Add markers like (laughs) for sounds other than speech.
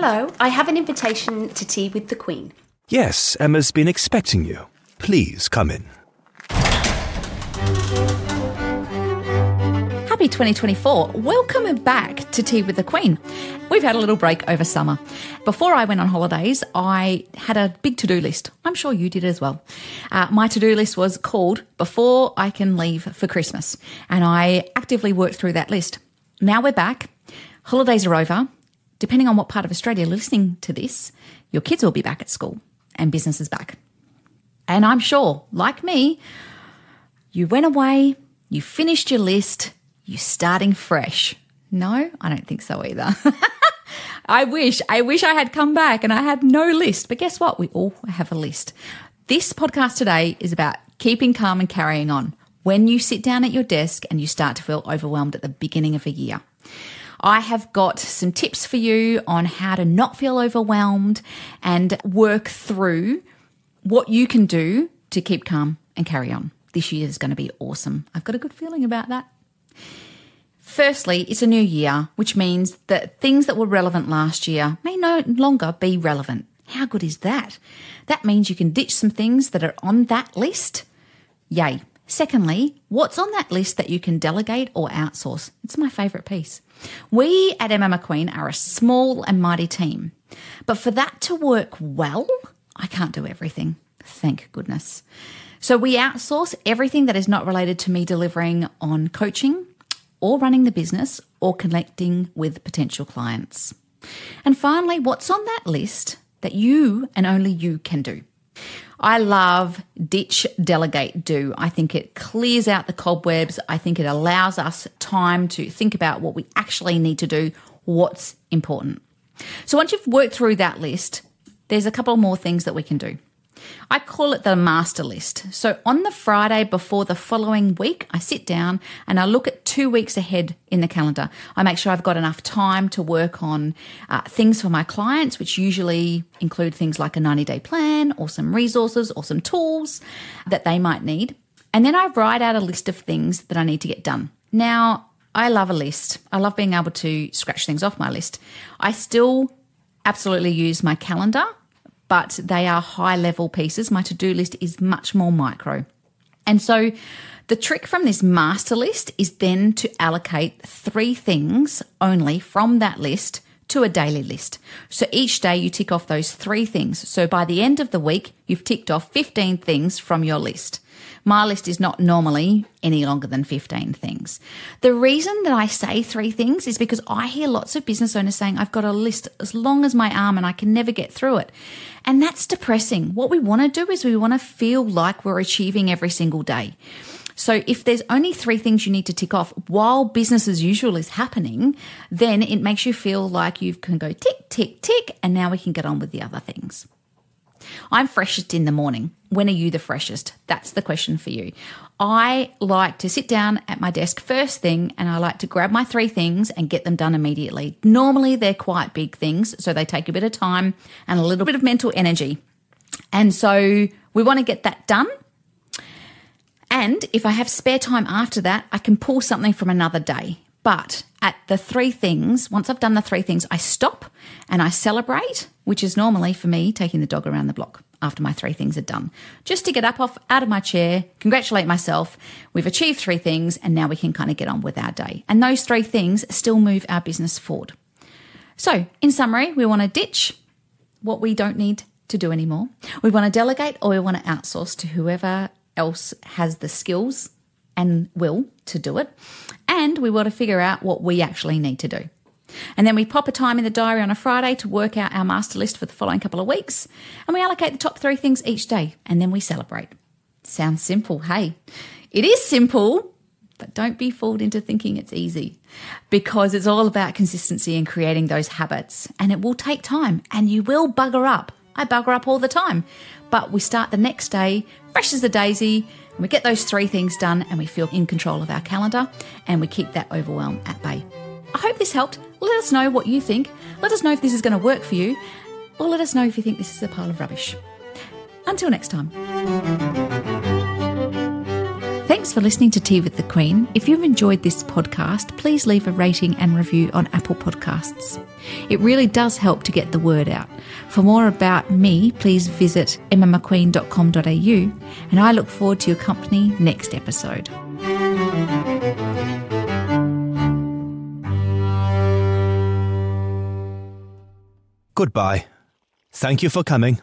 Hello, I have an invitation to tea with the Queen. Yes, Emma's been expecting you. Please come in. Happy 2024. Welcome back to Tea with the Queen. We've had a little break over summer. Before I went on holidays, I had a big to do list. I'm sure you did as well. Uh, my to do list was called Before I Can Leave for Christmas, and I actively worked through that list. Now we're back. Holidays are over. Depending on what part of Australia you're listening to this, your kids will be back at school and business is back. And I'm sure, like me, you went away, you finished your list, you're starting fresh. No, I don't think so either. (laughs) I wish, I wish I had come back and I had no list. But guess what? We all have a list. This podcast today is about keeping calm and carrying on when you sit down at your desk and you start to feel overwhelmed at the beginning of a year. I have got some tips for you on how to not feel overwhelmed and work through what you can do to keep calm and carry on. This year is going to be awesome. I've got a good feeling about that. Firstly, it's a new year, which means that things that were relevant last year may no longer be relevant. How good is that? That means you can ditch some things that are on that list. Yay. Secondly, what's on that list that you can delegate or outsource? It's my favourite piece. We at Emma McQueen are a small and mighty team, but for that to work well, I can't do everything. Thank goodness. So we outsource everything that is not related to me delivering on coaching or running the business or connecting with potential clients. And finally, what's on that list that you and only you can do? I love ditch, delegate, do. I think it clears out the cobwebs. I think it allows us time to think about what we actually need to do, what's important. So once you've worked through that list, there's a couple more things that we can do. I call it the master list. So on the Friday before the following week, I sit down and I look at two weeks ahead in the calendar. I make sure I've got enough time to work on uh, things for my clients, which usually include things like a 90 day plan or some resources or some tools that they might need. And then I write out a list of things that I need to get done. Now, I love a list. I love being able to scratch things off my list. I still absolutely use my calendar but they are high level pieces. My to do list is much more micro. And so the trick from this master list is then to allocate three things only from that list to a daily list. So each day you tick off those three things. So by the end of the week, you've ticked off 15 things from your list. My list is not normally any longer than 15 things. The reason that I say three things is because I hear lots of business owners saying, I've got a list as long as my arm and I can never get through it. And that's depressing. What we want to do is we want to feel like we're achieving every single day. So if there's only three things you need to tick off while business as usual is happening, then it makes you feel like you can go tick, tick, tick, and now we can get on with the other things. I'm freshest in the morning. When are you the freshest? That's the question for you. I like to sit down at my desk first thing and I like to grab my three things and get them done immediately. Normally, they're quite big things, so they take a bit of time and a little bit of mental energy. And so we want to get that done. And if I have spare time after that, I can pull something from another day. But at the three things, once I've done the three things, I stop and I celebrate, which is normally for me taking the dog around the block after my three things are done. Just to get up off out of my chair, congratulate myself. We've achieved three things and now we can kind of get on with our day. And those three things still move our business forward. So, in summary, we want to ditch what we don't need to do anymore. We want to delegate or we want to outsource to whoever else has the skills and will to do it. And we want to figure out what we actually need to do. And then we pop a time in the diary on a Friday to work out our master list for the following couple of weeks. And we allocate the top three things each day. And then we celebrate. Sounds simple, hey? It is simple, but don't be fooled into thinking it's easy because it's all about consistency and creating those habits. And it will take time and you will bugger up. I bugger up all the time. But we start the next day, fresh as a daisy, we get those three things done and we feel in control of our calendar and we keep that overwhelm at bay. I hope this helped. Let us know what you think. Let us know if this is going to work for you, or let us know if you think this is a pile of rubbish. Until next time. Thanks for listening to Tea with the Queen. If you've enjoyed this podcast, please leave a rating and review on Apple Podcasts. It really does help to get the word out. For more about me, please visit emmamcqueen.com.au and I look forward to your company next episode. Goodbye. Thank you for coming.